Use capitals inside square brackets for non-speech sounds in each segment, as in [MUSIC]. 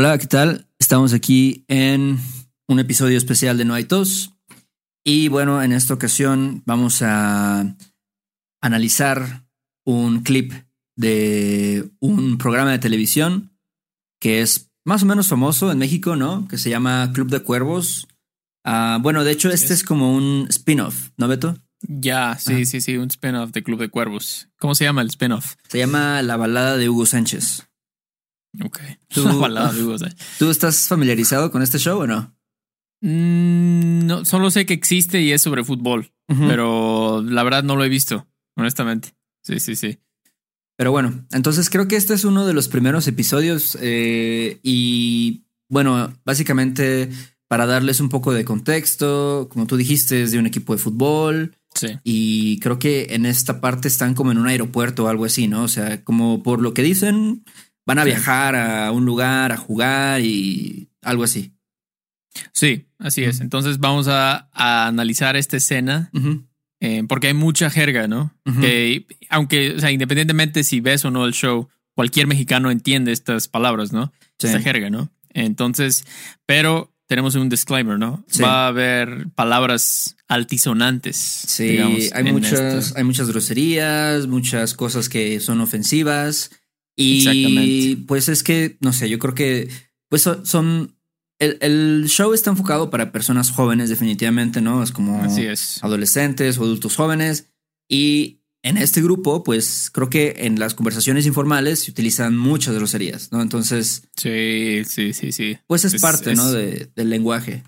Hola, ¿qué tal? Estamos aquí en un episodio especial de No hay tos. Y bueno, en esta ocasión vamos a analizar un clip de un programa de televisión que es más o menos famoso en México, ¿no? Que se llama Club de Cuervos. Ah, bueno, de hecho, este es como un spin-off, ¿no, Beto? Ya, sí, Ajá. sí, sí, un spin-off de Club de Cuervos. ¿Cómo se llama el spin-off? Se llama La balada de Hugo Sánchez. Ok. [LAUGHS] Tú-. ¿Tú estás familiarizado con este show o no? Mm, no, solo sé que existe y es sobre fútbol, Pero, pero la verdad no lo he visto, honestamente. Sí, sí, sí. pero bueno, entonces creo que este es uno de los primeros episodios eh, y bueno, básicamente para darles un poco de contexto, como tú dijiste, es de un equipo de fútbol Sí. y creo que en esta parte están como en un aeropuerto o algo así, ¿no? O sea, como por lo que dicen, van a Sí. viajar a un lugar a jugar y algo así. Sí, así es. Entonces vamos a, a analizar esta escena eh, porque hay mucha jerga, ¿no? Que aunque, o sea, independientemente si ves o no el show, cualquier mexicano entiende estas palabras, ¿no? sí. esta jerga, ¿no? Entonces, pero tenemos un disclaimer, ¿no? Sí. Va a haber palabras altisonantes. Sí, digamos, hay muchas, esto. hay muchas groserías, muchas cosas que son ofensivas. Y Exactamente. pues es que, no sé, yo creo que pues so- son. El, el show está enfocado para personas jóvenes, definitivamente, ¿no? Es como Así es. adolescentes o adultos jóvenes. Y en este grupo, pues creo que en las conversaciones informales se utilizan muchas groserías, ¿no? Entonces, Sí, sí, sí, sí. pues es, Es- parte, es- ¿no? De- del lenguaje.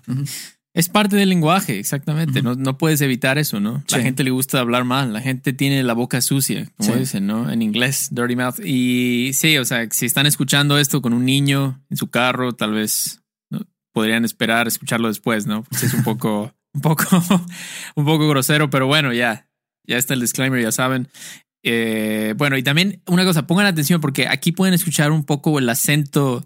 Es parte del lenguaje, exactamente. No, no puedes evitar eso, ¿no? La Sí. gente le gusta hablar mal, la gente tiene la boca sucia, como Sí. dicen, ¿no? En inglés, dirty mouth. Y sí, o sea, si están escuchando esto con un niño en su carro, tal vez ¿no? podrían esperar escucharlo después, ¿no? Porque es un poco, [LAUGHS] un poco, [LAUGHS] un poco grosero, pero bueno, ya, ya está el disclaimer, ya saben. Eh, bueno, y también una cosa, pongan atención porque aquí pueden escuchar un poco el acento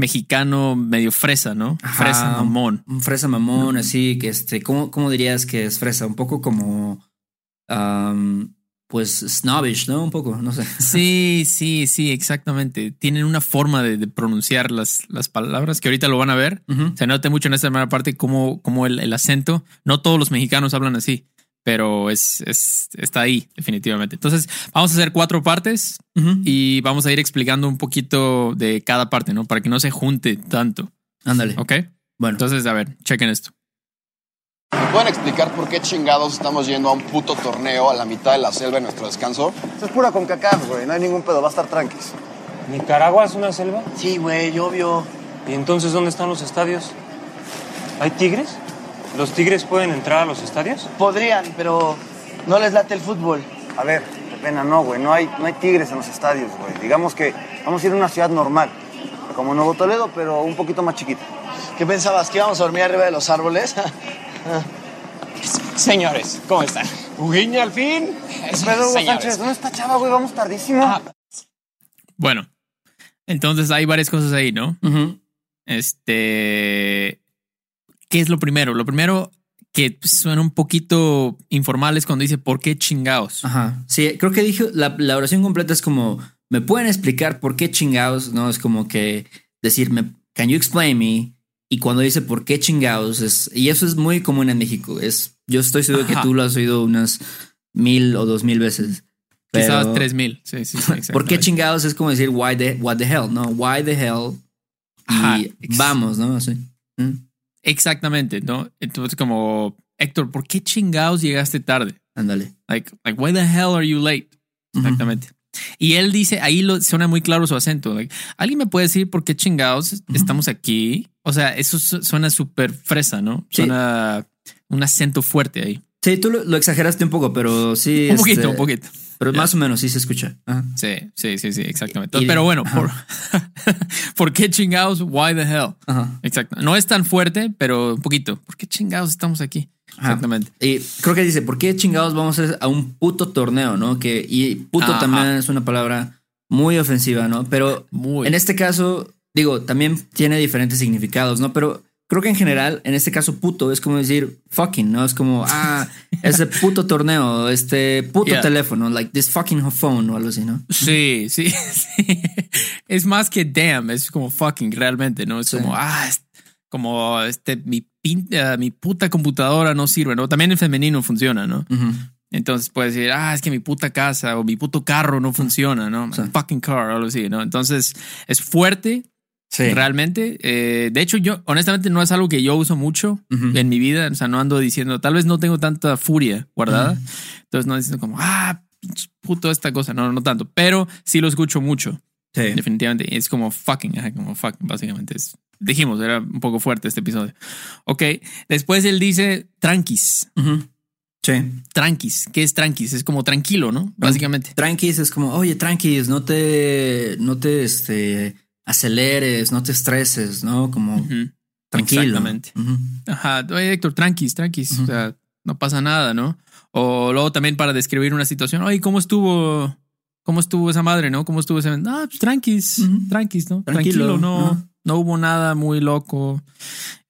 mexicano medio fresa, ¿no? Ajá. Fresa, mamón. Un fresa mamón, No. así que este, ¿cómo, ¿cómo dirías que es fresa? Un poco como, pues, snobbish, ¿no? Un poco, no sé. [LAUGHS] Sí, sí, sí, exactamente. Tienen una forma de, de pronunciar las, las palabras que ahorita lo van a ver. Se nota mucho en esta primera parte como el, el acento. No todos los mexicanos hablan así, pero es, es, está ahí, definitivamente. Entonces, vamos a hacer cuatro partes Ujú. y vamos a ir explicando un poquito de cada parte, ¿no? Para que no se junte tanto. Ándale. ¿Ok? Bueno, Entonces, a ver, chequen esto. ¿Me pueden explicar por qué chingados estamos yendo a un puto torneo a la mitad de la selva en nuestro descanso? Esto es pura CONCACAF, güey. No hay ningún pedo. Va a estar tranquis. ¿Nicaragua es una selva? Sí, güey, obvio. ¿Y entonces dónde están los estadios? ¿Hay tigres? ¿Los tigres pueden entrar a los estadios? Podrían, pero no les late el fútbol. A ver, de pena no, güey. No hay, no hay tigres en los estadios, güey. Digamos que vamos a ir a una ciudad normal. Como Nuevo Toledo, pero un poquito más chiquita. ¿Qué pensabas? ¿Que íbamos a dormir arriba de los árboles? [LAUGHS] Señores, ¿cómo están? ¿Uguiña al fin? [LAUGHS] Pedro Hugo. Sánchez, ¿dónde está Chava, güey? Vamos tardísimo. Ah, Bueno, entonces hay varias cosas ahí, ¿no? Este, ¿qué es lo primero? Lo primero que suena un poquito informal es cuando dice ¿por qué chingados? Ajá. Sí, creo que dijo, la, la oración completa es como, ¿me pueden explicar por qué chingados? No, es como que decirme, can you explain me? Y cuando dice por qué chingados, es, y eso es muy común en México. Es, yo estoy seguro que Ajá. tú lo has oído unas mil o dos mil veces. Quizás Pero- tres mil. Sí, sí, sí. [LAUGHS] ¿Por qué chingados? Es como decir, why the, what the hell, ¿no? Why the hell? Y Ajá, vamos, ¿no? Así. Mm, Exactamente, ¿no? Entonces como, Héctor, ¿por qué chingados llegaste tarde? Ándale. Like, like, why the hell are you late? Exactamente. Y él dice, ahí lo, suena muy claro su acento. like, ¿Alguien me puede decir por qué chingados estamos aquí? O sea, eso su- suena súper fresa, ¿no? Sí. Suena un acento fuerte ahí. Sí, tú lo, lo exageraste un poco, pero sí. Un poquito, este, un poquito. Pero más o menos sí se escucha. Ajá. Sí, sí, sí, sí, exactamente. Pero bueno, por, [LAUGHS] ¿por qué chingados? Why the hell? Ajá. Exacto. No es tan fuerte, pero un poquito. ¿Por qué chingados estamos aquí? Ajá. Exactamente. Y creo que dice, ¿por qué chingados vamos a, a un puto torneo, no? Que, y puto también es una palabra muy ofensiva, ¿no? Pero Muy. en este caso, digo, también tiene diferentes significados, ¿no? Pero creo que en general, en este caso, puto es como decir fucking, ¿no? Es como, ah, ese puto torneo, este puto Yeah. teléfono, like this fucking phone o algo así, ¿no? Sí, sí, [LAUGHS] sí. Es más que damn, es como fucking realmente, ¿no? Es Sí. como, ah, es como este, mi, pin- eh, mi puta computadora no sirve, ¿no? También en femenino funciona, ¿no? Ujú. Entonces puedes decir, ah, es que mi puta casa o mi puto carro no funciona, ¿no? Sí. Fucking car o algo así, ¿no? Entonces es fuerte Sí. realmente. Eh, de hecho, yo honestamente no es algo que yo uso mucho Ujú. en mi vida. O sea, no ando diciendo, tal vez no tengo tanta furia guardada. Entonces no diciendo como, ah, puto esta cosa. No, no tanto. Pero sí lo escucho mucho, Sí. definitivamente. Es como fucking, como fucking, básicamente. Es, dijimos, era un poco fuerte este episodio. Ok. Después él dice tranquis. Ujú. Sí. Tranquis. ¿Qué es tranquis? Es como tranquilo, ¿no? Básicamente. Tranquis es como, oye, tranquis, no te, no te, este, aceleres, no te estreses, ¿no? Como Ujú. tranquilo. Exactamente. Ajá, oye Héctor, tranquis, tranquis, o sea, no pasa nada, ¿no? O luego también para describir una situación, oye, ¿cómo estuvo? ¿Cómo estuvo esa madre, no? ¿Cómo estuvo ese? Ah, pues tranquis, tranquis, ¿no? Tranquilo, Tranquilo, no. No hubo nada muy loco.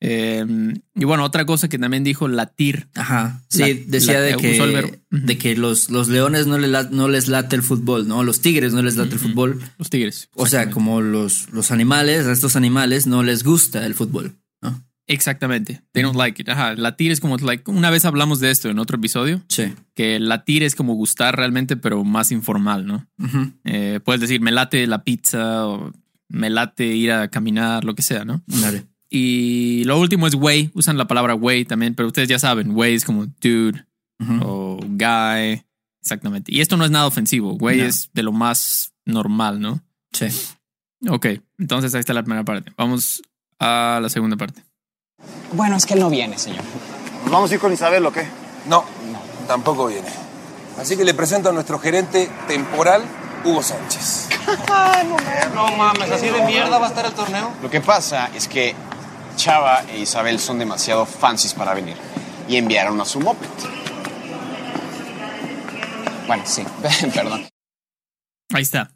Eh, y bueno, otra cosa que también dijo latir. Ajá. Sí, La- decía la- de, que, de que los, los leones no, le la- no les late el fútbol, ¿no? Los tigres no les late el fútbol. Los tigres. O sea, como los, los animales, a estos animales no les gusta el fútbol, ¿no? Exactamente. They don't like it. Ajá. Latir es como, like, una vez hablamos de esto en otro episodio, Sí. que latir es como gustar realmente, pero más informal, ¿no? Eh, puedes decir, me late la pizza o me late ir a caminar, lo que sea, ¿no? Dale. Y lo último es güey. Usan la palabra güey también, pero ustedes ya saben, güey es como dude o guy. Exactamente. Y esto no es nada ofensivo. Güey No. es de lo más normal, ¿no? Sí. Ok, entonces ahí está la primera parte. Vamos a la segunda parte. Bueno, es que él no viene, señor. ¿Nos vamos a ir con Isabel o qué? No, tampoco viene. Así que le presento a nuestro gerente temporal, Hugo Sánchez. No mames, así de mierda va a estar el torneo. Lo que pasa es que Chava e Isabel son demasiado fancies para venir y enviaron a su moped. Bueno, sí, [LAUGHS] perdón. Ahí está.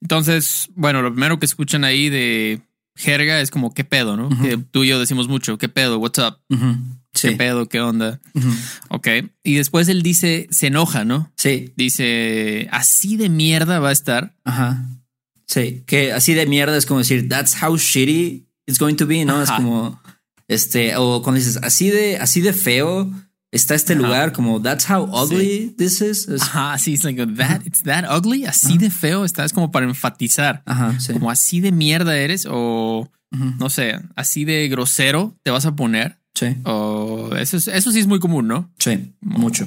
Entonces, bueno, lo primero que escuchan ahí de jerga es como qué pedo, ¿no? Que tú y yo decimos mucho, qué pedo, what's up, Ujú. Sí. qué pedo, qué onda. Ujú. Ok. Y después él dice, se enoja, ¿no? Sí. Dice, así de mierda va a estar. Ajá. Sí. Que así de mierda es como decir, that's how shitty it's going to be, ¿no? Es Ajá. como, este, o cuando dices, así de, así de feo está este lugar, como, that's how ugly this is. Es- Ajá, sí, es like that, it's that ugly, así de feo está, es como para enfatizar. Ajá, sí. Como así de mierda eres o no sé, así de grosero te vas a poner. Sí. O eso, es- eso sí es muy común, ¿no? Sí. Mucho.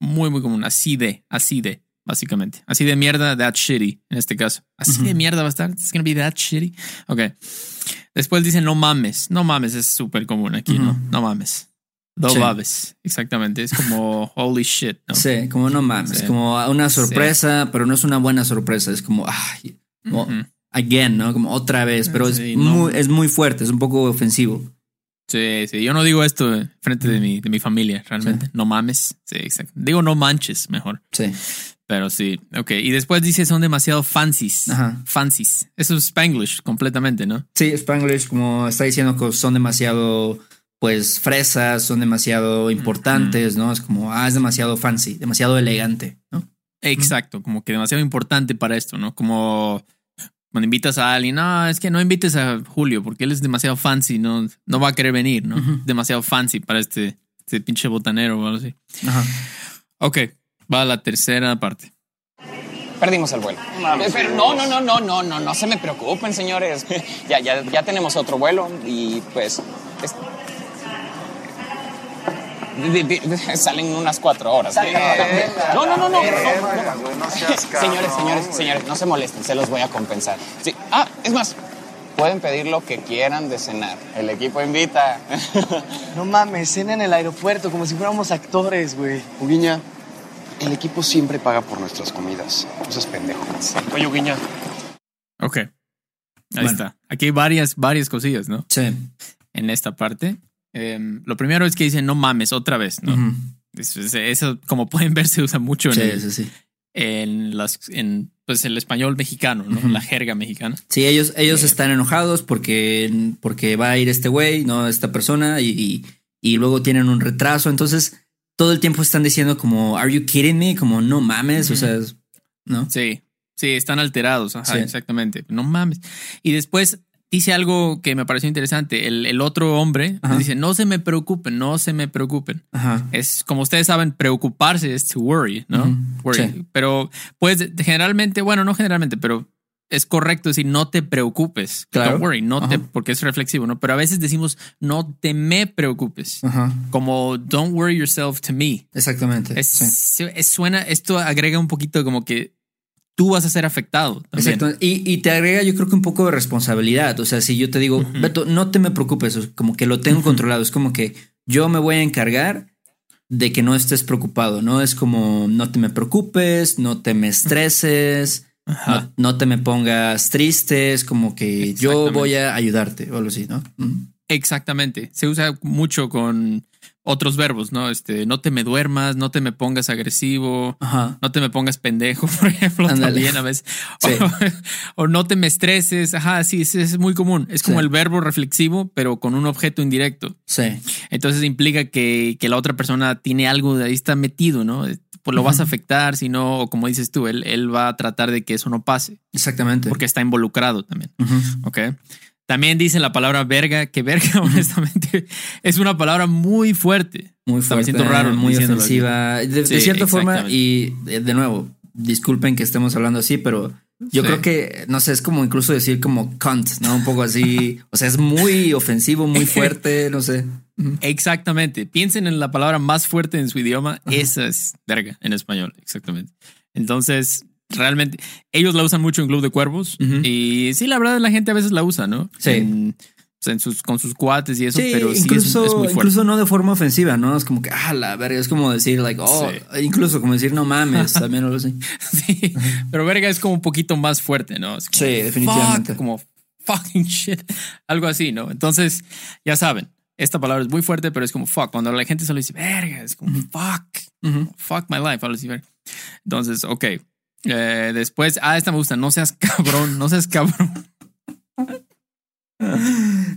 Muy, muy común. Así de, así de, básicamente. Así de mierda, that shitty, en este caso. Así de mierda va a estar. It's gonna be that shitty. Ok. Después dicen no mames. No mames es súper común aquí, ¿no? No mames. No Sí. mames. Exactamente. Es como [LAUGHS] holy shit, ¿no? Sí, como no mames, Sí. como una sorpresa, pero no es una buena sorpresa, es como, ay, como, Ujú. again, ¿no? Como otra vez, pero es, no. muy, es muy fuerte, es un poco ofensivo. Sí, sí. Yo no digo esto frente de mi, de mi familia, realmente. No mames. Sí, exacto. Digo no manches, mejor. Sí. Pero sí, ok. Y después dice son demasiado fancies. Ajá. Fancies. Eso es Spanglish completamente, ¿no? Sí, Spanglish, como está diciendo que son demasiado, pues, fresas, son demasiado importantes, ¿no? Es como, ah, es demasiado fancy, demasiado elegante, ¿no? Exacto, como que demasiado importante para esto, ¿no? Como cuando invitas a alguien, no, es que no invites a Julio porque él es demasiado fancy, no, no va a querer venir, ¿no? Ujú. Demasiado fancy para este, este pinche botanero o algo así. Ajá. Ok, va a la tercera parte. Perdimos el vuelo. Pero no, no, no, no, no, no, no se me preocupen, señores. [LAUGHS] Ya, ya, ya tenemos otro vuelo y pues. es- Salen unas cuatro horas. No, no, no, no. [LAUGHS] Señores, señores, señores, no se molesten, se los voy a compensar. Sí. Ah, es más, pueden pedir lo que quieran de cenar. El equipo invita. No mames, cena en el aeropuerto como si fuéramos actores, güey. Uguiña, el equipo siempre paga por nuestras comidas. No seas pendejo. Oye, Guiña, Ok, ahí Bueno. está. Aquí hay varias, varias cosillas, ¿no? Sí. En esta parte. Em, lo primero es que dicen no mames otra vez, ¿no? Ujú. Eso, eso- eso, como pueden ver, se usa mucho en, Sí, el, sí, en las en pues el español mexicano, ¿no? La jerga mexicana. Sí, ellos, ellos están enojados porque, porque va a ir este güey, no esta persona, y, y, y luego tienen un retraso. Entonces, todo el tiempo están diciendo como, ¿Are you kidding me? Como, no mames. O sea, ¿no? Sí, sí, están alterados. Ajá, Sí. exactamente. No mames. Y después dice algo que me pareció interesante. El, el otro hombre Ajá. dice: No se me preocupen, no se me preocupen. Ajá. Es como ustedes saben, preocuparse es to worry, ¿no? Worry. sí. Pero pues generalmente, bueno, no generalmente, pero es correcto decir no te preocupes. Claro. Don't worry, no te, Ajá. porque es reflexivo, ¿no? Pero a veces decimos no te me preocupes. Ajá. Como don't worry yourself to me. Exactamente. Es, sí. suena, esto agrega un poquito como que tú vas a ser afectado. También. Exacto. Y, y te agrega, yo creo que un poco de responsabilidad. O sea, si yo te digo, Beto, no te me preocupes, como que lo tengo controlado. Es como que yo me voy a encargar de que no estés preocupado, ¿no? Es como, no te me preocupes, no te me estreses, no, no te me pongas triste, es como que yo voy a ayudarte o algo así, ¿no? Exactamente. Se usa mucho con otros verbos, ¿no? Este, no te me duermas, no te me pongas agresivo, Ajá. no te me pongas pendejo, [LAUGHS] por ejemplo, Ándale. también a veces. Sí. O, [LAUGHS] o no te me estreses. Ajá, sí, es, es muy común. Es como Sí. el verbo reflexivo, pero con un objeto indirecto. Sí. Entonces implica que, que la otra persona tiene algo de ahí está metido, ¿no? Pues lo vas a afectar, si no, o como dices tú, él, él va a tratar de que eso no pase, Exactamente. porque está involucrado también. Ok. También dicen la palabra verga, que verga, [LAUGHS] honestamente, es una palabra muy fuerte. Muy Hasta me fuerte, siento raro muy ofensiva. De, de Sí, cierta forma, y de, de nuevo, disculpen que estemos hablando así, pero yo Sí. creo que, no sé, es como incluso decir como cunt, ¿no? Un poco así. [LAUGHS] o sea, es muy ofensivo, muy fuerte, no sé. [LAUGHS] Exactamente. Piensen en la palabra más fuerte en su idioma. Esa es verga en español. Exactamente. Entonces, realmente, ellos la usan mucho en Club de Cuervos. Ujú. Y sí, la verdad, la gente a veces la usa, ¿no? Sí. En, en sus, con sus cuates y eso, Sí, pero sí es- incluso, es, muy fuerte. incluso no de forma ofensiva, ¿no? Es como que, ah, la verga, es como decir, like, oh, incluso como decir, no mames, [LAUGHS] también o algo así. Sí, pero verga es como un poquito más fuerte, ¿no? Es como, Sí, definitivamente. fuck, como fucking shit, [LAUGHS] algo así, ¿no? Entonces, ya saben, esta palabra es muy fuerte, pero es como fuck. Cuando la gente solo dice verga, es como fuck, fuck my life, algo así, verga. Entonces, ok. Eh, después, ah, esta me gusta, no seas [LAUGHS] cabrón, no seas cabrón.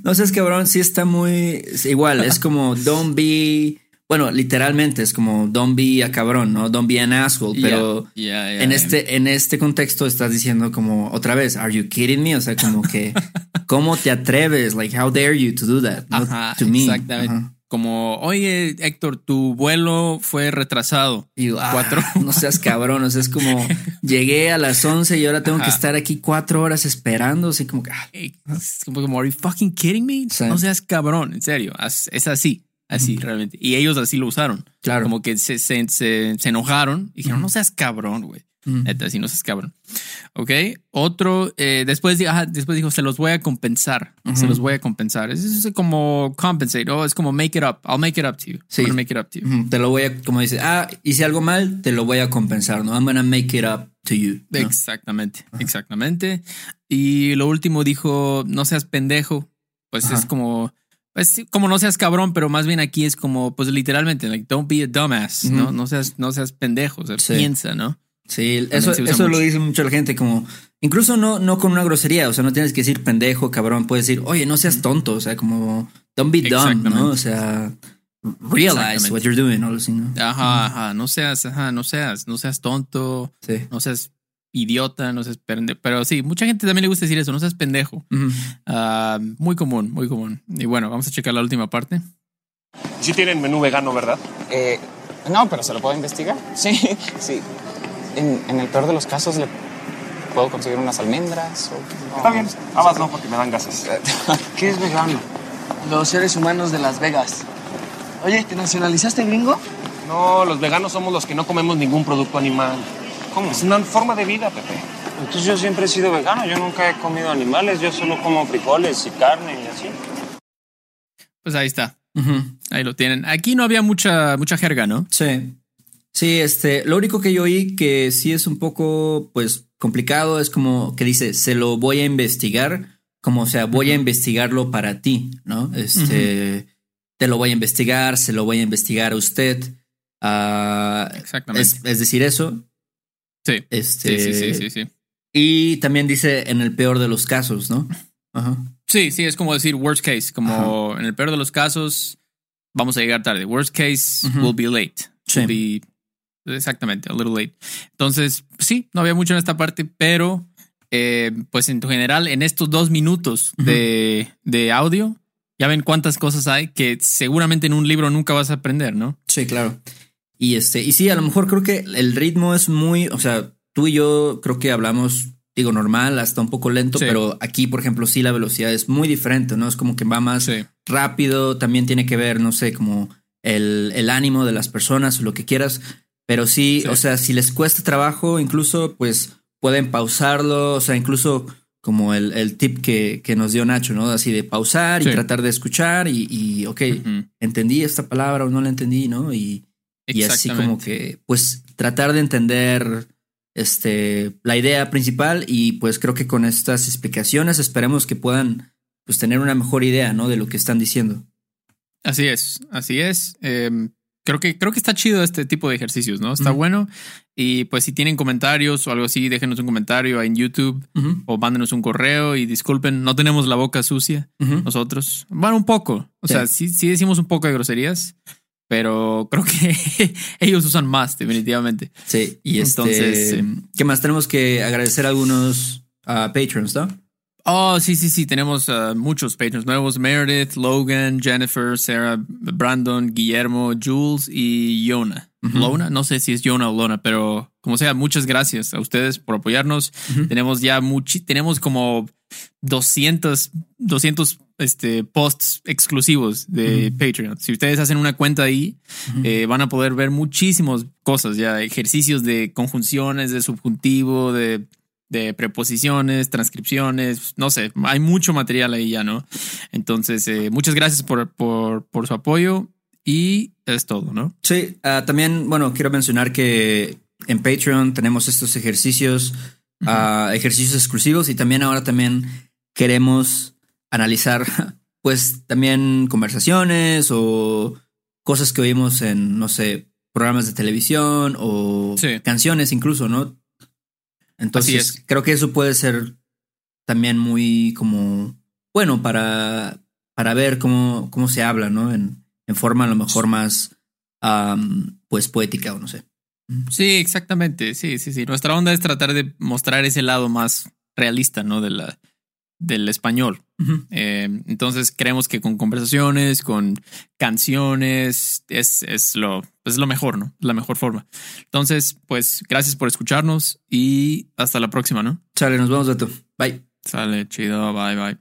No sé, es cabrón, sí está muy igual. Es como don't be. Bueno, literalmente es como don't be a cabrón, ¿no? Don't be an asshole. Pero en este, en este contexto estás diciendo como otra vez, are you kidding me? O sea, como que [LAUGHS] ¿cómo te atreves? Like, how dare you to do that? Ajá, to me. exactamente. Ajá. Como, oye, Héctor, tu vuelo fue retrasado. Y yo, ah, Cuatro. [LAUGHS] no seas cabrón. O sea, es como [LAUGHS] llegué a las 11 y ahora tengo que estar aquí cuatro horas esperando. Así como que, ah, Es como, como, are you fucking kidding me? Sí. No seas cabrón, en serio. Es así, así realmente. Y ellos así lo usaron. claro. Como que se, se, se, se enojaron y dijeron, no seas cabrón, güey. Ujú. Neta, así no seas cabrón. Ok. Otro, eh, después, ajá, después dijo, se los voy a compensar. Se Ujú. los voy a compensar. Es, es como compensate. Oh, es como make it up. I'll make it up to you. Sí. I'm gonna make it up to you. Te lo voy a, como dice, ah, hice algo mal, te lo voy a compensar, ¿no? I'm gonna make it up to you. ¿no? Exactamente, exactamente. Y lo último dijo, no seas pendejo. Pues es como, pues como no seas cabrón, pero más bien aquí es como, pues literalmente, like, don't be a dumbass, ¿no? No seas, no seas pendejo, o sea, Sí. piensa, ¿no? Sí, eso, eso lo dice mucho la gente, como incluso no, no con una grosería, o sea, no tienes que decir pendejo, cabrón, puedes decir, oye, no seas tonto, o sea, como don't be dumb. ¿no? O sea, realize what you're doing, o algo así, ¿no? Ajá, ajá, no seas, ajá, no seas, no seas tonto, Sí. no seas idiota, no seas pendejo. Pero sí, mucha gente también le gusta decir eso, no seas pendejo. Ah, muy común, muy común. Y bueno, vamos a checar la última parte. Sí tienen menú vegano, ¿verdad? Eh, no, pero se lo puedo investigar. Sí, [LAUGHS] sí. En, en el peor de los casos le puedo conseguir unas almendras o... Está bien, habas no porque me dan gases. [LAUGHS] ¿Qué es vegano? Los seres humanos de Las Vegas. Oye, ¿te nacionalizaste gringo? No, los veganos somos los que no comemos ningún producto animal. ¿Cómo? Es una forma de vida, Pepe. Entonces yo siempre he sido vegano, yo nunca he comido animales, yo solo como frijoles y carne y así. Pues ahí está, ahí lo tienen. Aquí no había mucha, mucha jerga, ¿no? Sí. Sí, este, lo único que yo oí que sí es un poco, pues, complicado es como que dice, se lo voy a investigar, como, o sea, voy a investigarlo para ti, ¿no? Este, te lo voy a investigar, se lo voy a investigar a usted. Ah, Exactamente. es, es decir, eso. Sí. Este, sí, sí, sí, sí, sí. Y también dice en el peor de los casos, ¿no? Ajá. Sí, sí, es como decir worst case, como en el peor de los casos vamos a llegar tarde. Worst case will be late. Sí. Be- exactamente, a little late. Entonces, sí, no había mucho en esta parte, pero eh, pues en general, en estos dos minutos de, de audio, ya ven cuántas cosas hay que seguramente en un libro nunca vas a aprender, ¿no? Sí, claro. Y este, y sí, a lo mejor creo que el ritmo es muy, o sea, tú y yo creo que hablamos, digo, normal, hasta un poco lento, Sí. pero aquí, por ejemplo, sí la velocidad es muy diferente, ¿no? Es como que va más Sí. rápido, también tiene que ver, no sé, como el, el ánimo de las personas o lo que quieras, pero sí, Sí. o sea, si les cuesta trabajo, incluso pues pueden pausarlo, o sea, incluso como el, el tip que, que nos dio Nacho, ¿no? Así de pausar y tratar de escuchar y, y ok, entendí esta palabra o no la entendí, ¿no? Y, y así como que, pues, tratar de entender este, la idea principal y pues creo que con estas explicaciones esperemos que puedan pues tener una mejor idea, ¿no? De lo que están diciendo. Así es, así es. Eh, creo que creo que está chido este tipo de ejercicios, ¿no? Está Ujú. bueno. Y pues si tienen comentarios o algo así, déjenos un comentario en YouTube Ujú, o mándenos un correo y disculpen, no tenemos la boca sucia ujú. nosotros. Bueno, un poco. O Sí. sea, sí, sí decimos un poco de groserías, pero [LAUGHS] creo que ellos usan más, definitivamente. Sí, y este, Entonces, sí. ¿qué más? Tenemos que agradecer a algunos patrons, ¿no? Oh, sí, sí, sí. Tenemos uh, muchos patrons nuevos. Meredith, Logan, Jennifer, Sarah, Brandon, Guillermo, Jules y Yona. Lona, no sé si es Yona o Lona, pero como sea, muchas gracias a ustedes por apoyarnos. Tenemos ya muchi tenemos como 200, 200 este, posts exclusivos de Patreon. Si ustedes hacen una cuenta ahí, eh, van a poder ver muchísimas cosas ya, ejercicios de conjunciones, de subjuntivo, de, de preposiciones, transcripciones, no sé, hay mucho material ahí ya, ¿no? Entonces, eh, muchas gracias por, por, por su apoyo y es todo, ¿no? Sí, ah, también, bueno, quiero mencionar que en Patreon tenemos estos ejercicios, ah, ejercicios exclusivos y también ahora también queremos analizar, [LAUGHS] pues también conversaciones o cosas que oímos en, no sé, programas de televisión o Sí. canciones incluso, ¿no? Entonces, es. creo que eso puede ser también muy como, bueno, para, para ver cómo, cómo se habla, ¿no? En, en forma a lo mejor más, am, pues, poética o no sé. Sí, exactamente. Sí, sí, sí. Nuestra onda es tratar de mostrar ese lado más realista, ¿no? De la, del español. Eh, entonces creemos que con conversaciones, con canciones, es, es, lo, es lo mejor, ¿no? La mejor forma. Entonces, pues gracias por escucharnos y hasta la próxima, ¿no? Chale, nos vemos, Beto. Bye. Sale, chido, bye bye.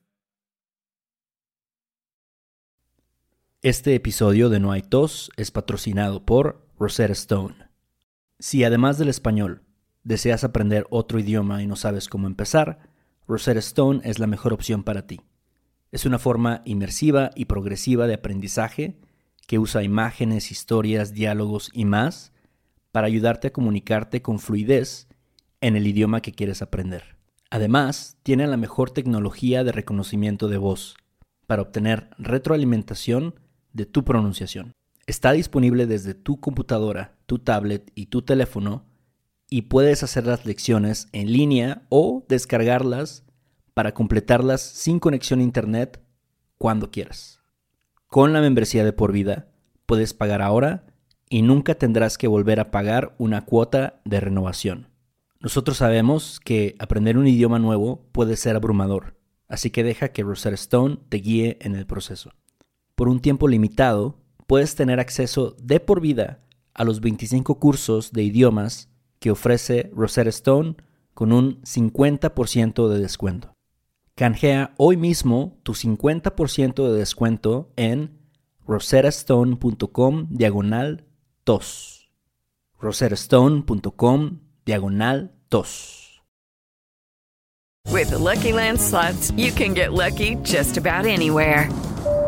Este episodio de No hay tos es patrocinado por Rosetta Stone. Si además del español deseas aprender otro idioma y no sabes cómo empezar, Rosetta Stone es la mejor opción para ti. Es una forma inmersiva y progresiva de aprendizaje que usa imágenes, historias, diálogos y más para ayudarte a comunicarte con fluidez en el idioma que quieres aprender. Además, tiene la mejor tecnología de reconocimiento de voz para obtener retroalimentación de tu pronunciación. Está disponible desde tu computadora, tu tablet y tu teléfono y puedes hacer las lecciones en línea o descargarlas para completarlas sin conexión a internet cuando quieras. Con la membresía de por vida puedes pagar ahora y nunca tendrás que volver a pagar una cuota de renovación. Nosotros sabemos que aprender un idioma nuevo puede ser abrumador, así que deja que Rosetta Stone te guíe en el proceso. Por un tiempo limitado, puedes tener acceso de por vida a los 25 cursos de idiomas que ofrece Rosetta Stone con un 50% de descuento. Canjea hoy mismo tu 50% de descuento en rosettastone.com diagonal tos. rosettastone.com diagonal tos. With the Lucky Land slots, you can get lucky just about anywhere.